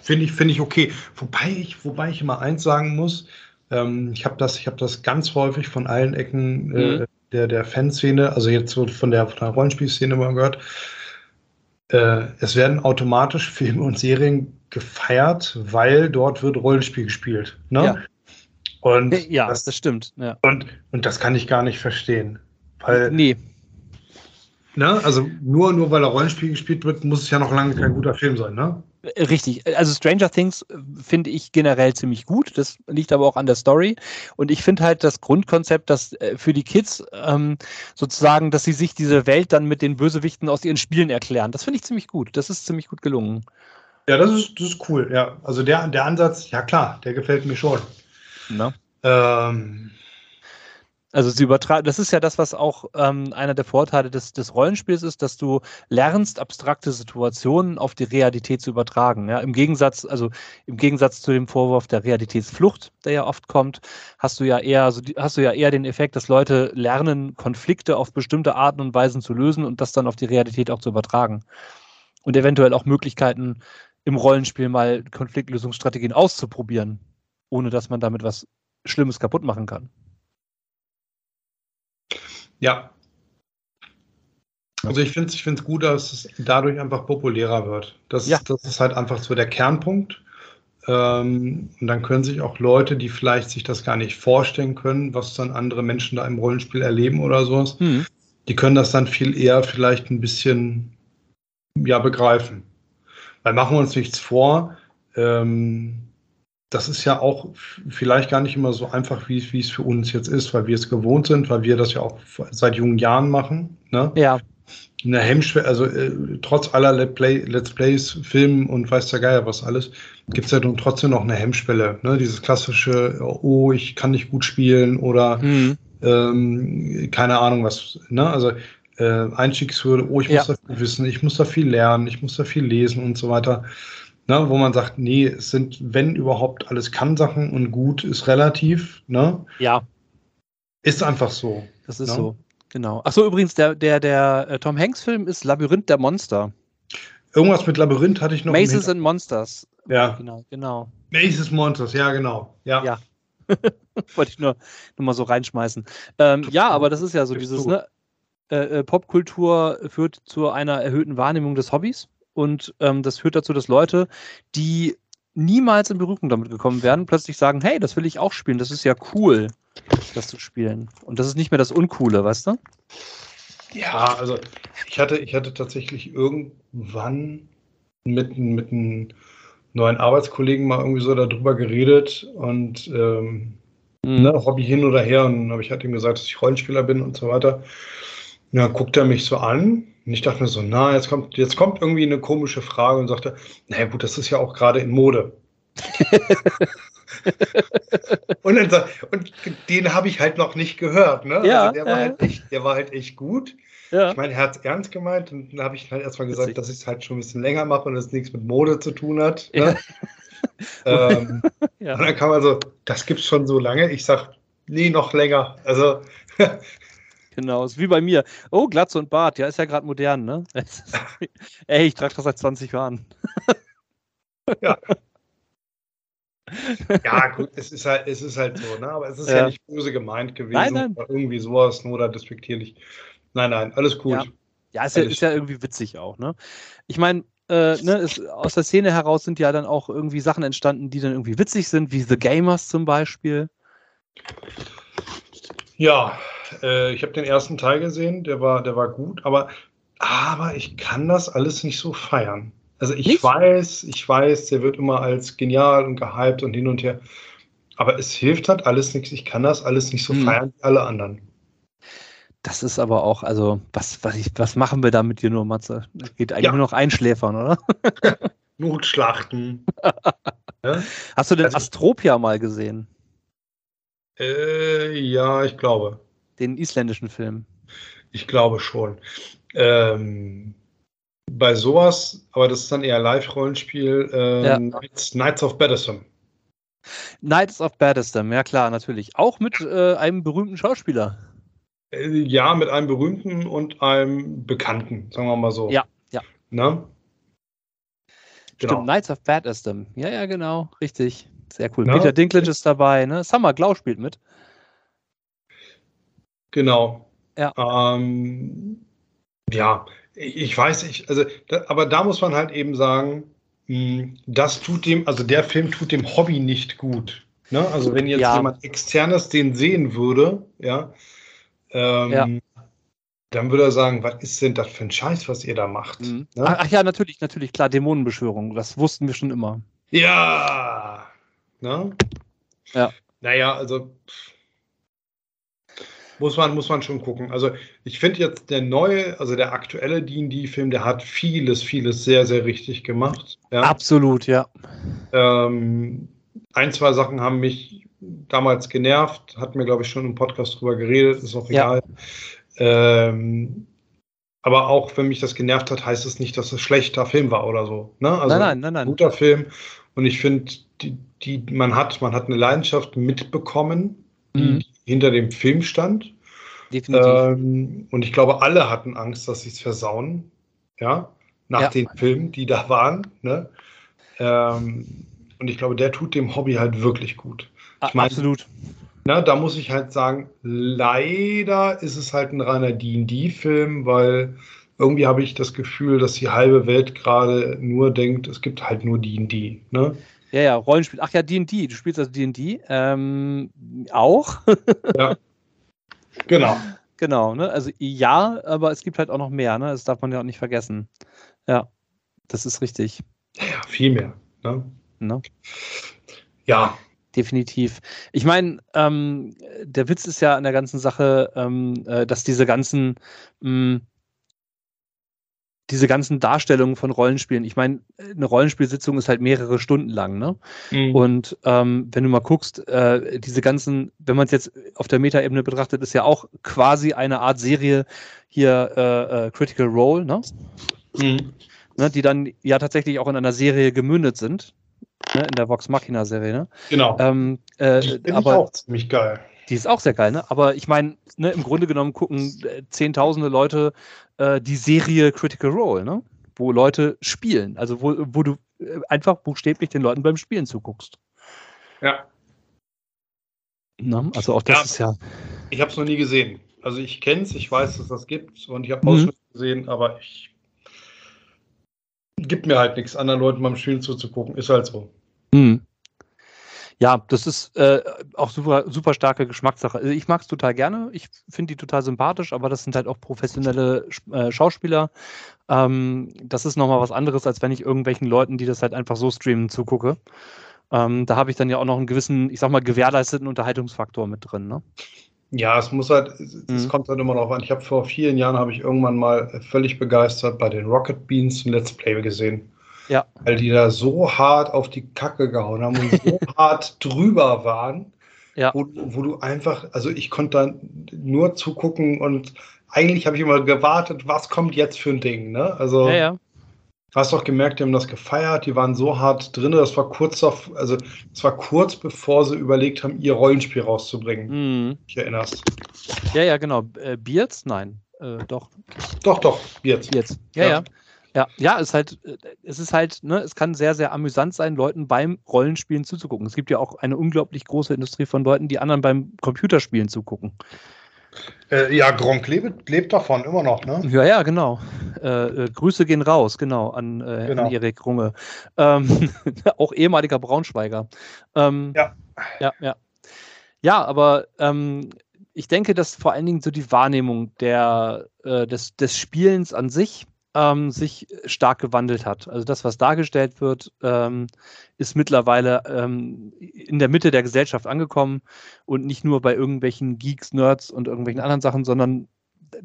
finde ich, finde ich okay. Wobei ich, wobei ich immer eins sagen muss, ähm, ich habe das, ich das ganz häufig von allen Ecken äh, mhm. der, der Fanszene, also jetzt so von der, von der Rollenspielszene mal gehört. Äh, es werden automatisch (laughs) Filme und Serien gefeiert, weil dort wird Rollenspiel gespielt. Ne? Ja. Und ja, das, das stimmt. Ja. Und, und das kann ich gar nicht verstehen. Weil, nee. Ne, also nur, nur weil er Rollenspiel gespielt wird, muss es ja noch lange kein guter Film sein, ne? Richtig. Also Stranger Things äh, finde ich generell ziemlich gut. Das liegt aber auch an der Story. Und ich finde halt das Grundkonzept, dass äh, für die Kids ähm, sozusagen, dass sie sich diese Welt dann mit den Bösewichten aus ihren Spielen erklären. Das finde ich ziemlich gut. Das ist ziemlich gut gelungen. Ja, das ist, das ist cool. Ja, also der, der Ansatz, ja klar, der gefällt mir schon. Na? Ähm, also sie übertragen, das ist ja das, was auch ähm, einer der Vorteile des, des Rollenspiels ist, dass du lernst, abstrakte Situationen auf die Realität zu übertragen. Ja? Im Gegensatz, also im Gegensatz zu dem Vorwurf der Realitätsflucht, der ja oft kommt, hast du ja eher, also hast du ja eher den Effekt, dass Leute lernen, Konflikte auf bestimmte Arten und Weisen zu lösen und das dann auf die Realität auch zu übertragen. Und eventuell auch Möglichkeiten im Rollenspiel mal Konfliktlösungsstrategien auszuprobieren, ohne dass man damit was Schlimmes kaputt machen kann. Ja. Also ich finde es ich gut, dass es dadurch einfach populärer wird. Das, ja. das ist halt einfach so der Kernpunkt. Ähm, und dann können sich auch Leute, die vielleicht sich das gar nicht vorstellen können, was dann andere Menschen da im Rollenspiel erleben oder sowas, mhm. die können das dann viel eher vielleicht ein bisschen ja, begreifen. Weil machen wir uns nichts vor, ähm, das ist ja auch vielleicht gar nicht immer so einfach, wie, wie es für uns jetzt ist, weil wir es gewohnt sind, weil wir das ja auch seit jungen Jahren machen. Ne? Ja. Eine Hemmschwelle, also äh, trotz aller Let Play, Let's Plays, Filmen und weiß der Geier was alles, gibt es ja dann trotzdem noch eine Hemmschwelle. Ne? Dieses klassische, oh, ich kann nicht gut spielen oder mhm. ähm, keine Ahnung was. Ne? Also äh, Einstiegshürde, oh, ich muss ja. da viel wissen, ich muss da viel lernen, ich muss da viel lesen und so weiter ne, wo man sagt, nee, es sind, wenn überhaupt, alles Kann-Sachen und gut ist relativ. Ne? Ja. Ist einfach so. Das ist ne? so, genau. Achso, übrigens, der, der, der äh, Tom Hanks-Film ist Labyrinth der Monster. Irgendwas mit Labyrinth hatte ich noch. Maces and Monsters. Ja. Genau, genau. Maces Monsters, ja, genau. Ja. ja. (laughs) Wollte ich nur, nur mal so reinschmeißen. Ähm, ja, aber das ist ja so dieses, ne? Äh, äh, Popkultur führt zu einer erhöhten Wahrnehmung des Hobbys. Und ähm, das führt dazu, dass Leute, die niemals in Berührung damit gekommen wären, plötzlich sagen, hey, das will ich auch spielen, das ist ja cool, das zu spielen. Und das ist nicht mehr das Uncoole, weißt du? Ja, also ich hatte, ich hatte tatsächlich irgendwann mit, mit einem neuen Arbeitskollegen mal irgendwie so darüber geredet und ähm, mhm. ne, Hobby hin oder her. Und dann habe ich halt ihm gesagt, dass ich Rollenspieler bin und so weiter. Ja, guckt er mich so an und ich dachte mir so, na, jetzt kommt, jetzt kommt irgendwie eine komische Frage und sagte, naja gut, das ist ja auch gerade in Mode. (laughs) und, dann, und den habe ich halt noch nicht gehört. Ne? Ja, also der, war halt echt, der war halt echt gut. Ja. Ich meine, er hat es ernst gemeint und dann habe ich halt erstmal gesagt, dass ich es halt schon ein bisschen länger mache und es nichts mit Mode zu tun hat. Ne? Ja. (laughs) ähm, ja. Und dann kam also, das gibt es schon so lange. Ich sage, nee, noch länger. Also Genau, ist wie bei mir. Oh, Glatze und Bart, ja, ist ja gerade modern, ne? (laughs) Ey, ich trage das seit 20 Jahren. ja. (laughs) ja, gut, es ist halt, es ist halt so, ne? Aber es ist ja, ja nicht böse gemeint gewesen nein, nein. oder irgendwie sowas, nur oder despektierlich. Nein, nein, alles gut. Ja, ja ist, ja, ist ja irgendwie witzig auch, ne? Ich meine, äh, ne, aus der Szene heraus sind ja dann auch irgendwie Sachen entstanden, die dann irgendwie witzig sind, wie The Gamers zum Beispiel. Ja, äh, ich habe den ersten Teil gesehen, der war, der war gut, aber, aber ich kann das alles nicht so feiern. Also ich nicht? weiß, ich weiß, der wird immer als genial und gehypt und hin und her. Aber es hilft halt alles nichts. Ich kann das alles nicht so hm. feiern wie alle anderen. Das ist aber auch, also, was, was, ich, was machen wir da mit dir nur, Matze? Geht eigentlich ja. nur noch einschläfern, oder? (laughs) Notschlachten. (laughs) ja? Hast du den also, Astropia mal gesehen? Äh, ja, ich glaube. Den isländischen Film. Ich glaube schon. Ähm, bei sowas, aber das ist dann eher Live-Rollenspiel, äh, ja. Knights, Knights, of Battlesome. Knights of Baddisdom, ja klar, natürlich. Auch mit äh, einem berühmten Schauspieler. Äh, ja, mit einem berühmten und einem bekannten, sagen wir mal so. Ja, ja. Ne? Genau. Stimmt, Knights of Baddisdom. Ja, ja, genau, richtig. Sehr cool. Ne? Peter Dinklage ist dabei, ne? Summer Glau spielt mit. Genau. Ja. Ähm, ja, ich weiß nicht, also, da, aber da muss man halt eben sagen, hm, das tut dem, also der Film tut dem Hobby nicht gut. Ne? Also wenn jetzt ja. jemand externes den sehen würde, ja, ähm, ja, dann würde er sagen, was ist denn das für ein Scheiß, was ihr da macht? Mhm. Ne? Ach, ach, ja, natürlich, natürlich, klar, Dämonenbeschwörung, das wussten wir schon immer. Ja. Ne? Ja. Naja, also muss man, muss man schon gucken. Also ich finde jetzt der neue, also der aktuelle D&D-Film, der hat vieles, vieles sehr, sehr richtig gemacht. Ja? Absolut, ja. Ähm, ein, zwei Sachen haben mich damals genervt, hatten wir, glaube ich, schon im Podcast drüber geredet, ist auch egal. Ja. Ähm, aber auch wenn mich das genervt hat, heißt es nicht, dass es ein schlechter Film war oder so. Ne? Also nein, nein, nein, nein. Guter Film. Und ich finde, die, die, man hat, man hat eine Leidenschaft mitbekommen, die mhm. Hinter dem Film stand. Definitiv. Ähm, und ich glaube, alle hatten Angst, dass sie es versauen. Ja, nach ja. den Filmen, die da waren. Ne? Ähm, und ich glaube, der tut dem Hobby halt wirklich gut. Ich mein, Absolut. Na, da muss ich halt sagen, leider ist es halt ein reiner D&D-Film, weil irgendwie habe ich das Gefühl, dass die halbe Welt gerade nur denkt, es gibt halt nur D&D. Ne? Ja, ja, Rollenspiel. Ach ja, D&D. Du spielst also D&D. Ähm, auch? (laughs) ja. Genau. Genau, ne? Also ja, aber es gibt halt auch noch mehr, ne? Das darf man ja auch nicht vergessen. Ja, das ist richtig. Ja, viel mehr. Ne? ne? Ja. Definitiv. Ich meine, ähm, der Witz ist ja an der ganzen Sache, ähm, äh, dass diese ganzen mh, hm, diese ganzen Darstellungen von Rollenspielen, ich meine, eine Rollenspielsitzung ist halt mehrere Stunden lang, ne? Mhm. Und ähm, wenn du mal guckst, äh, diese ganzen, wenn man es jetzt auf der Metaebene betrachtet, ist ja auch quasi eine Art Serie hier äh, äh, Critical Role, ne? Mhm. ne? Die dann ja tatsächlich auch in einer Serie gemündet sind. Ne? In der Vox Machina Serie, ne? Genau. Ähm, äh, die finde ich auch ziemlich geil. Die ist auch sehr geil, ne? Aber ich meine, ne, im Grunde genommen gucken äh, zehntausende Leute äh, die Serie Critical Role, ne? Wo Leute spielen. Also wo, wo du äh, einfach buchstäblich den Leuten beim Spielen zuguckst. Ja. Na, also auch das ja, ist ja. Ich habe es noch nie gesehen. Also ich kenne es, ich weiß, dass das gibt und ich habe mhm. Ausschnitte gesehen, aber ich gibt mir halt nichts, anderen Leuten beim Spielen zuzugucken. Ist halt so. Mhm ja, das ist äh, auch super, super starke Geschmackssache. Also ich mag es total gerne. Ich finde die total sympathisch, aber das sind halt auch professionelle äh, Schauspieler. Ähm, das ist nochmal was anderes, als wenn ich irgendwelchen Leuten, die das halt einfach so streamen, zugucke. Ähm, da habe ich dann ja auch noch einen gewissen, ich sag mal, gewährleisteten Unterhaltungsfaktor mit drin. Ne? Ja, es muss halt, es mhm. kommt halt immer noch an. Ich habe vor vielen Jahren habe ich irgendwann mal völlig begeistert bei den Rocket Beans ein Let's Play gesehen. Ja. Weil die da so hart auf die Kacke gehauen haben und so (laughs) hart drüber waren. Ja. Wo, wo, du einfach, also ich konnte dann nur zugucken und eigentlich habe ich immer gewartet, was kommt jetzt für ein Ding, ne? Also. Ja, ja. Hast doch gemerkt, die haben das gefeiert, die waren so hart drin, das war kurz auf, also es war kurz bevor sie überlegt haben, ihr Rollenspiel rauszubringen. Mhm. Ich erinnerst. Ja, ja, genau. Äh, Beards? Nein. Äh, doch. Doch, doch, Beards. Beards. Ja, ja. ja. Ja, ja, es ist halt, äh, es ist halt, ne, es kann sehr, sehr amüsant sein, Leuten beim Rollenspielen zuzugucken. Es gibt ja auch eine unglaublich große Industrie von Leuten, die anderen beim Computerspielen zugucken. Äh, ja, Gronk lebt, lebt davon immer noch, ne? Ja, ja, genau. Äh, äh, Grüße gehen raus, genau, an, äh, genau. an Erik Runge. Ähm, (laughs) auch ehemaliger Braunschweiger. Ähm, ja. Ja, ja. Ja, aber ähm, ich denke, dass vor allen Dingen so die Wahrnehmung der, äh, des, des Spielens an sich ähm, sich stark gewandelt hat. Also das, was dargestellt wird, ähm, ist mittlerweile ähm, in der Mitte der Gesellschaft angekommen und nicht nur bei irgendwelchen Geeks, Nerds und irgendwelchen anderen Sachen, sondern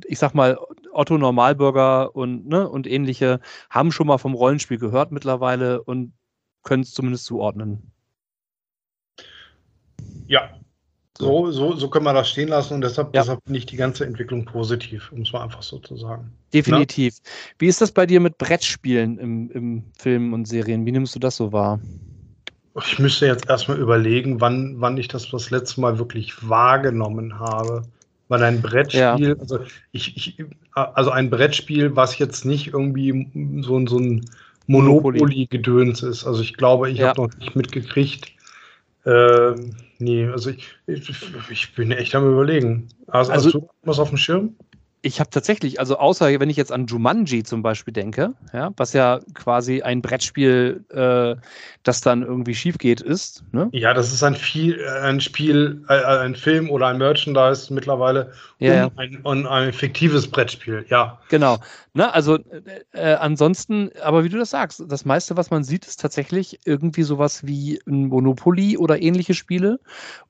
ich sag mal, Otto Normalbürger und, ne, und ähnliche haben schon mal vom Rollenspiel gehört mittlerweile und können es zumindest zuordnen. Ja, so, so, so können wir das stehen lassen und deshalb, ja. deshalb finde ich die ganze Entwicklung positiv, um es mal einfach so zu sagen. Definitiv. Ja? Wie ist das bei dir mit Brettspielen im, im Film und Serien? Wie nimmst du das so wahr? Ich müsste jetzt erstmal überlegen, wann, wann ich das das letzte Mal wirklich wahrgenommen habe. Weil ein Brettspiel, ja. also ich, ich, also ein Brettspiel, was jetzt nicht irgendwie so, so ein Monopoly-Gedöns ist. Also ich glaube, ich ja. habe noch nicht mitgekriegt. Äh, nee, also ich, ich, ich, bin echt am überlegen. Also, also hast du was auf dem Schirm? Ich habe tatsächlich, also außer wenn ich jetzt an Jumanji zum Beispiel denke, ja, was ja quasi ein Brettspiel, äh, das dann irgendwie schief geht, ist. Ne? Ja, das ist ein, viel, äh, ein Spiel, äh, ein Film oder ein Merchandise mittlerweile ja, um ein, um ein, fiktives Brettspiel, ja. Genau. Ne, also äh, ansonsten, aber wie du das sagst, das meiste, was man sieht, ist tatsächlich irgendwie sowas wie ein Monopoly oder ähnliche Spiele.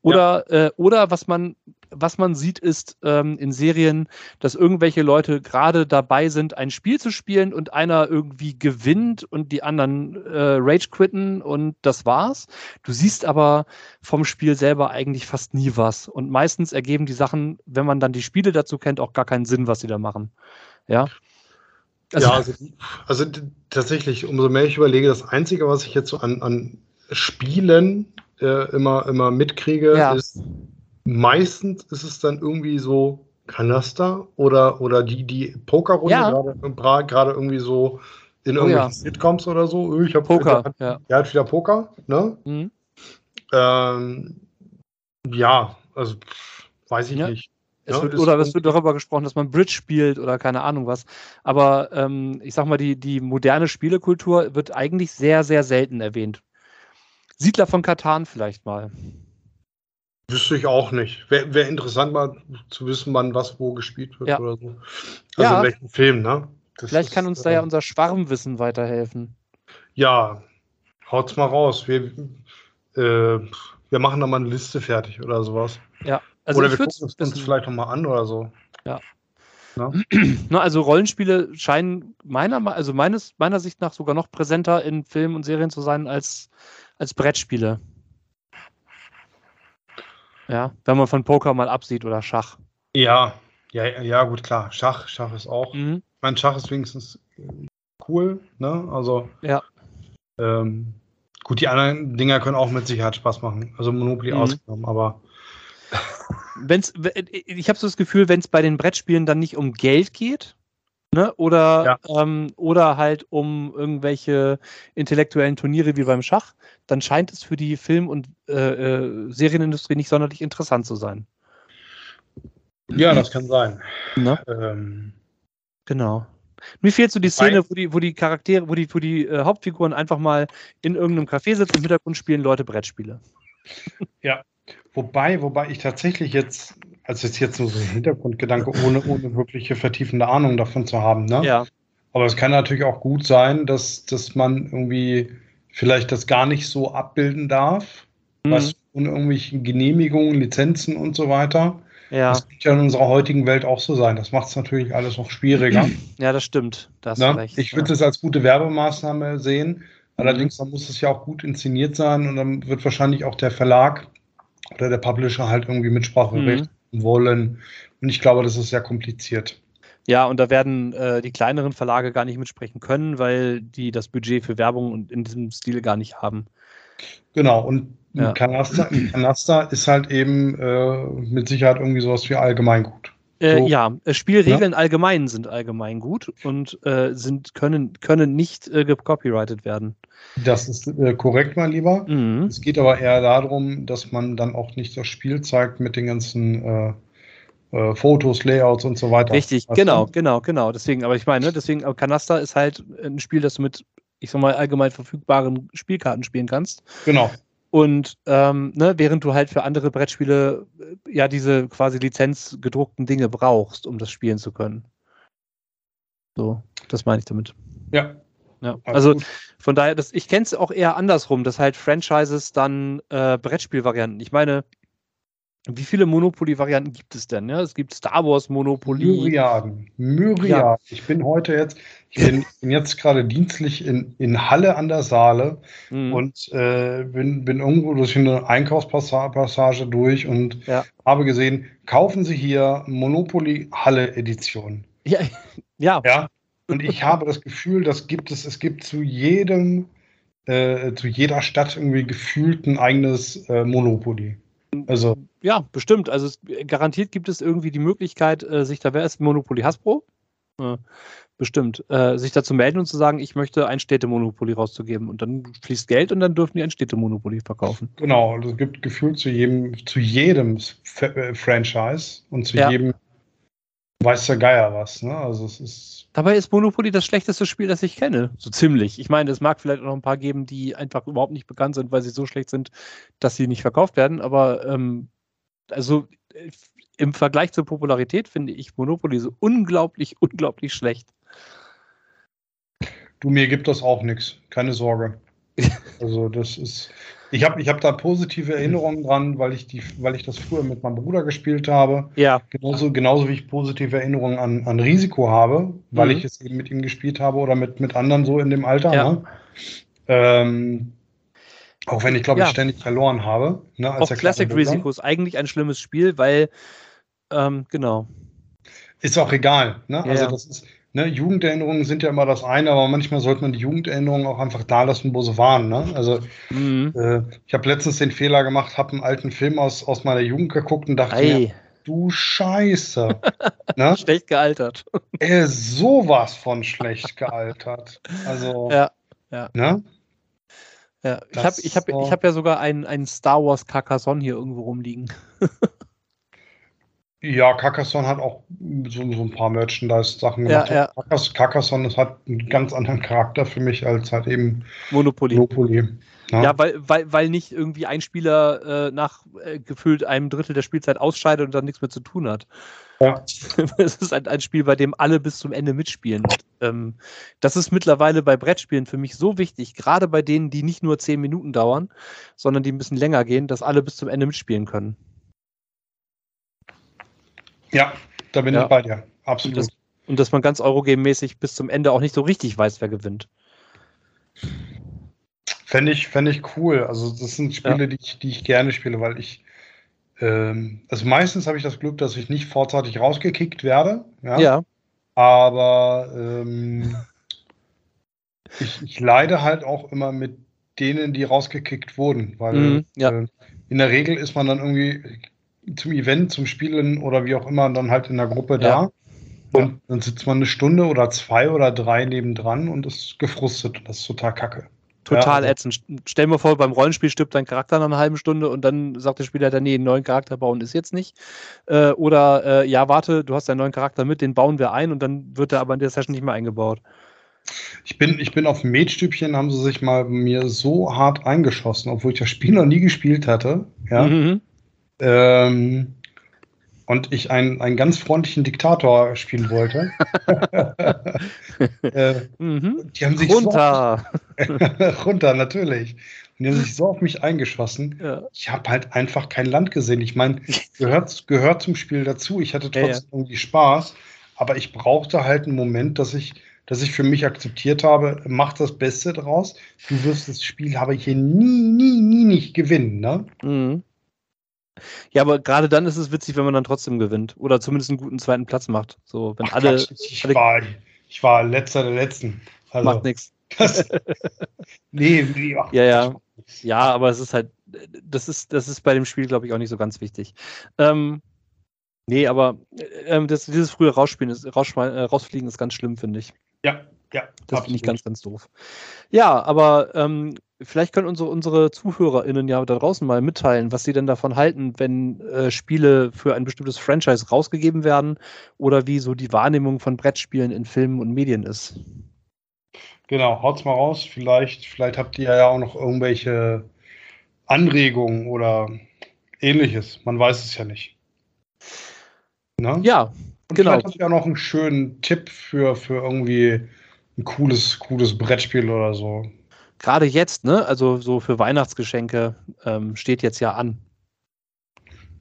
Oder, ja. äh, oder was man was man sieht, ist ähm, in Serien, dass irgendwelche Leute gerade dabei sind, ein Spiel zu spielen und einer irgendwie gewinnt und die anderen äh, Rage quitten und das war's. Du siehst aber vom Spiel selber eigentlich fast nie was. Und meistens ergeben die Sachen, wenn man dann die Spiele dazu kennt, auch gar keinen Sinn, was sie da machen. Ja. Also, ja, also, also tatsächlich, umso mehr ich überlege, das Einzige, was ich jetzt so an, an Spielen äh, immer, immer mitkriege, ja. ist meistens ist es dann irgendwie so Kanaster oder, oder die, die Pokerrunde ja. gerade, gerade irgendwie so in irgendwelchen oh, ja. Sitcoms oder so. Ich habe Poker. Der, ja. der hat wieder Poker, ne? Mhm. Ähm, ja, also weiß ich ja. nicht. Es ja, wird, oder es wird darüber gesprochen, dass man Bridge spielt oder keine Ahnung was. Aber ähm, ich sag mal, die, die moderne Spielekultur wird eigentlich sehr, sehr selten erwähnt. Siedler von Katan vielleicht mal. Wüsste ich auch nicht. Wäre wär interessant mal zu wissen, wann was wo gespielt wird ja. oder so. Also ja. in welchem Film, ne? Das Vielleicht ist, kann uns äh, da ja unser Schwarmwissen weiterhelfen. Ja, haut's mal raus. Wir, äh, wir machen da mal eine Liste fertig oder sowas. Ja. Also oder wir gucken es uns vielleicht nochmal an oder so. Ja. Na? (clears throat) Na, also Rollenspiele scheinen meiner, also meines, meiner Sicht nach sogar noch präsenter in Filmen und Serien zu sein als, als Brettspiele. Ja, wenn man von Poker mal absieht oder Schach. Ja, ja, ja, gut, klar. Schach, Schach ist auch. Mhm. Mein Schach ist wenigstens cool, ne? Also. Ja. Ähm, gut, die anderen Dinger können auch mit Sicherheit Spaß machen. Also Monopoly mhm. ausgenommen, aber. Wenn's, ich habe so das Gefühl, wenn es bei den Brettspielen dann nicht um Geld geht, Ne? Oder, ja. ähm, oder halt um irgendwelche intellektuellen Turniere wie beim Schach, dann scheint es für die Film- und äh, äh, Serienindustrie nicht sonderlich interessant zu sein. Ja, das kann sein. Ne? Ähm, genau. Mir fehlt so die Szene, wo die, wo die Charaktere, wo die, wo die äh, Hauptfiguren einfach mal in irgendeinem Café sitzen, im Hintergrund spielen Leute Brettspiele. Ja, wobei, wobei ich tatsächlich jetzt also ist jetzt nur so ein Hintergrundgedanke, ohne, ohne wirkliche vertiefende Ahnung davon zu haben. Ne? Ja. Aber es kann natürlich auch gut sein, dass, dass man irgendwie vielleicht das gar nicht so abbilden darf, mhm. was ohne irgendwelche Genehmigungen, Lizenzen und so weiter. Ja. Das wird ja in unserer heutigen Welt auch so sein. Das macht es natürlich alles noch schwieriger. (clears throat) Ja, das stimmt. Das ne? recht, ich würde es ja. als gute Werbemaßnahme sehen. Allerdings mhm. muss es ja auch gut inszeniert sein und dann wird wahrscheinlich auch der Verlag oder der Publisher halt irgendwie Mitspracherecht mhm wollen. Und ich glaube, das ist sehr kompliziert. Ja, und da werden äh, die kleineren Verlage gar nicht mitsprechen können, weil die das Budget für Werbung und in diesem Stil gar nicht haben. Genau, und ja. Canasta, Canasta ist halt eben äh, mit Sicherheit irgendwie sowas wie Allgemeingut. Äh, so. ja, äh, Spielregeln ja? allgemein sind allgemeingut und äh, sind, können, können nicht äh, gecopyrighted werden. Das ist äh, korrekt, mein Lieber. Mhm. Es geht aber eher darum, dass man dann auch nicht das Spiel zeigt mit den ganzen äh, Fotos, Layouts und so weiter. Richtig, genau, du? genau, genau. Deswegen, aber ich meine, deswegen, Canasta ist halt ein Spiel, das du mit, ich sag mal, allgemein verfügbaren Spielkarten spielen kannst. Genau. Und ähm, ne, während du halt für andere Brettspiele äh, ja diese quasi lizenzgedruckten Dinge brauchst, um das spielen zu können. So, das meine ich damit. Ja, ja, also von daher, das, ich kenne es auch eher andersrum, dass halt Franchises dann äh, Brettspielvarianten. Ich meine, wie viele Monopoly-Varianten gibt es denn? Ja, es gibt Star Wars Monopoly. Myriaden. Myriaden. Ja. Ich bin heute jetzt, ich bin, bin jetzt gerade dienstlich in, in Halle an der Saale mhm. und äh, bin, bin irgendwo durch eine Einkaufspassage durch und ja. habe gesehen, kaufen Sie hier Monopoly Halle Edition. Ja, (laughs) ja. ja. Und ich habe das Gefühl, das gibt es, es gibt zu jedem äh, zu jeder Stadt irgendwie gefühlt ein eigenes äh, Monopoly. Also. Ja, bestimmt. Also es, garantiert gibt es irgendwie die Möglichkeit, äh, sich da, wer ist Monopoly Hasbro? Äh, bestimmt, äh, sich dazu melden und zu sagen, ich möchte ein Städtemonopoly rauszugeben. Und dann fließt Geld und dann dürfen die ein Städtemonopoly verkaufen. Genau, also es gibt gefühlt zu jedem, zu jedem F äh, Franchise und zu ja. jedem weiß der Geier was. Ne? Also es ist. Dabei ist Monopoly das schlechteste Spiel, das ich kenne. So ziemlich. Ich meine, es mag vielleicht auch noch ein paar geben, die einfach überhaupt nicht bekannt sind, weil sie so schlecht sind, dass sie nicht verkauft werden. Aber ähm, also äh, im Vergleich zur Popularität finde ich Monopoly so unglaublich, (laughs) unglaublich schlecht. Du, mir gibt das auch nichts. Keine Sorge. (laughs) Also, das ist. Ich habe ich hab da positive Erinnerungen dran, weil ich, die, weil ich das früher mit meinem Bruder gespielt habe. Ja. Genauso, genauso wie ich positive Erinnerungen an, an Risiko habe, weil mhm. ich es eben mit ihm gespielt habe oder mit, mit anderen so in dem Alter. Ja. Ne? Ähm, auch wenn ich, glaube ja. ich, ständig verloren habe. Ne, als auch Classic Risiko ist eigentlich ein schlimmes Spiel, weil, ähm, genau. Ist auch egal. Ne? Ja, also, das ist, ne, Jugenderinnerungen sind ja immer das eine, aber manchmal sollte man die Jugenderinnerungen auch einfach da lassen, wo sie waren. Ne? Also, mhm. äh, ich habe letztens den Fehler gemacht, habe einen alten Film aus, aus meiner Jugend geguckt und dachte Ei. mir, du Scheiße. (laughs) ne? Schlecht gealtert. Er ist sowas von schlecht gealtert. Also, ja, ja. Ne? Ja, ich habe ich hab, ich hab ja sogar einen, einen Star Wars Carcassonne hier irgendwo rumliegen. (laughs) ja, Carcassonne hat auch so, so ein paar Merchandise-Sachen gemacht. Ja, ja. Carcassonne hat einen ganz anderen Charakter für mich als halt eben Monopoly. Monopoly. Ja, ja weil, weil, weil nicht irgendwie ein Spieler äh, nach äh, gefühlt einem Drittel der Spielzeit ausscheidet und dann nichts mehr zu tun hat. Ja. (laughs) Es ist ein, ein, Spiel, bei dem alle bis zum Ende mitspielen. Und, ähm, das ist mittlerweile bei Brettspielen für mich so wichtig, gerade bei denen, die nicht nur zehn Minuten dauern, sondern die ein bisschen länger gehen, dass alle bis zum Ende mitspielen können. Ja, da bin ja. ich bei dir. Absolut. Und, das, und dass man ganz Eurogame-mäßig bis zum Ende auch nicht so richtig weiß, wer gewinnt. Fände ich, fänd ich cool. Also, das sind Spiele, ja. die, ich, die ich gerne spiele, weil ich ähm, also meistens habe ich das Glück, dass ich nicht vorzeitig rausgekickt werde. Ja. ja. Aber ähm, (laughs) ich, ich, leide halt auch immer mit denen, die rausgekickt wurden, weil mhm, ja. äh, in der Regel ist man dann irgendwie zum Event, zum Spielen oder wie auch immer dann halt in der Gruppe da. Und dann sitzt man eine Stunde oder zwei oder drei nebendran und ist gefrustet. Das ist total kacke. Total ja, also. ätzend. Stell mir vor, beim Rollenspiel stirbt dein Charakter nach einer halben Stunde und dann sagt der Spieler dann, nee, einen neuen Charakter bauen ist jetzt nicht. Äh, oder, äh, ja, warte, du hast einen neuen Charakter mit, den bauen wir ein und dann wird er aber in der Session nicht mehr eingebaut. Ich bin, ich bin auf dem Metstübchen, haben sie sich mal mir so hart eingeschossen, obwohl ich das Spiel noch nie gespielt hatte. Ja. Mhm. Ähm, und ich einen, einen ganz freundlichen Diktator spielen wollte. (laughs) (laughs) äh, mhm. Die haben sich runter. So (laughs) runter, natürlich. Und die haben sich so auf mich eingeschossen. Ja. Ich habe halt einfach kein Land gesehen. Ich meine, gehört, gehört zum Spiel dazu. Ich hatte trotzdem ja, ja. irgendwie Spaß, aber ich brauchte halt einen Moment, dass ich, dass ich für mich akzeptiert habe, mach das Beste draus. Du wirst das Spiel aber hier nie, nie, nie nicht gewinnen. Ne? Mhm. Ja, aber gerade dann ist es witzig, wenn man dann trotzdem gewinnt. Oder zumindest einen guten zweiten Platz macht. So, wenn Ach, alle, ich, alle war, ich war letzter der Letzten. Also, macht nichts. (laughs) nee, nee ach, ja, ja. Ja, aber es ist halt, das ist, das ist bei dem Spiel, glaube ich, auch nicht so ganz wichtig. Ähm, nee, aber ähm, das, dieses frühe Rausspielen ist, äh, rausfliegen ist ganz schlimm, finde ich. Ja, ja. Das finde ich ganz, ganz doof. Ja, aber ähm, vielleicht können unsere, unsere ZuhörerInnen ja da draußen mal mitteilen, was sie denn davon halten, wenn äh, Spiele für ein bestimmtes Franchise rausgegeben werden oder wie so die Wahrnehmung von Brettspielen in Filmen und Medien ist. Genau, haut's mal raus. Vielleicht, vielleicht habt ihr ja auch noch irgendwelche Anregungen oder ähnliches. Man weiß es ja nicht. Ne? Ja, und genau. Vielleicht habt ihr auch noch einen schönen Tipp für, für irgendwie ein cooles, cooles Brettspiel oder so gerade jetzt, ne, also so für Weihnachtsgeschenke ähm, steht jetzt ja an.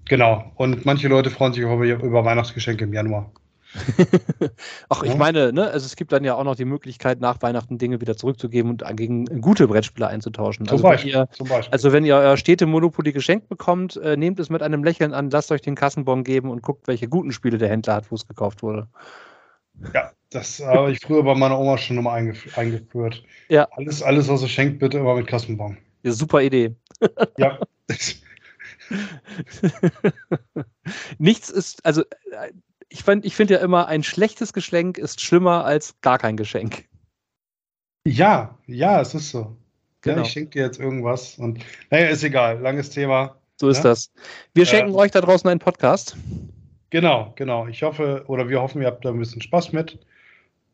Genau. Und manche Leute freuen sich auch über Weihnachtsgeschenke im Januar. (laughs) Ach, ich meine, ne, also es gibt dann ja auch noch die Möglichkeit, nach Weihnachten Dinge wieder zurückzugeben und gegen gute Brettspiele einzutauschen. Zum, also Beispiel, wenn ihr, zum Beispiel. Also wenn ihr euer Städte-Monopoly geschenkt bekommt, äh, nehmt es mit einem Lächeln an, lasst euch den Kassenbon geben und guckt, welche guten Spiele der Händler hat, wo es gekauft wurde. Ja, Das habe ich früher bei meiner Oma schon immer eingef eingeführt. Ja. Alles, alles, was ihr schenkt, bitte immer mit Kassenbon. Ja, super Idee. (laughs) Ja. Nichts ist, also ich, ich finde ja immer, ein schlechtes Geschenk ist schlimmer als gar kein Geschenk. Ja, ja, es ist so. Genau. Ja, ich schenke dir jetzt irgendwas und naja, ist egal, langes Thema. So ist Ja. das. Wir schenken Ähm, euch da draußen einen Podcast. Genau, genau. Ich hoffe oder wir hoffen, ihr habt da ein bisschen Spaß mit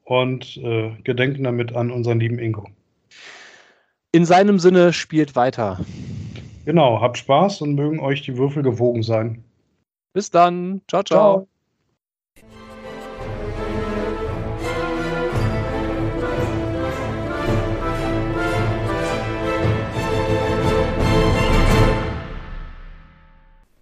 und äh, gedenken damit an unseren lieben Ingo. In seinem Sinne spielt weiter. Genau, habt Spaß und mögen euch die Würfel gewogen sein. Bis dann. ciao. ciao. Ciao.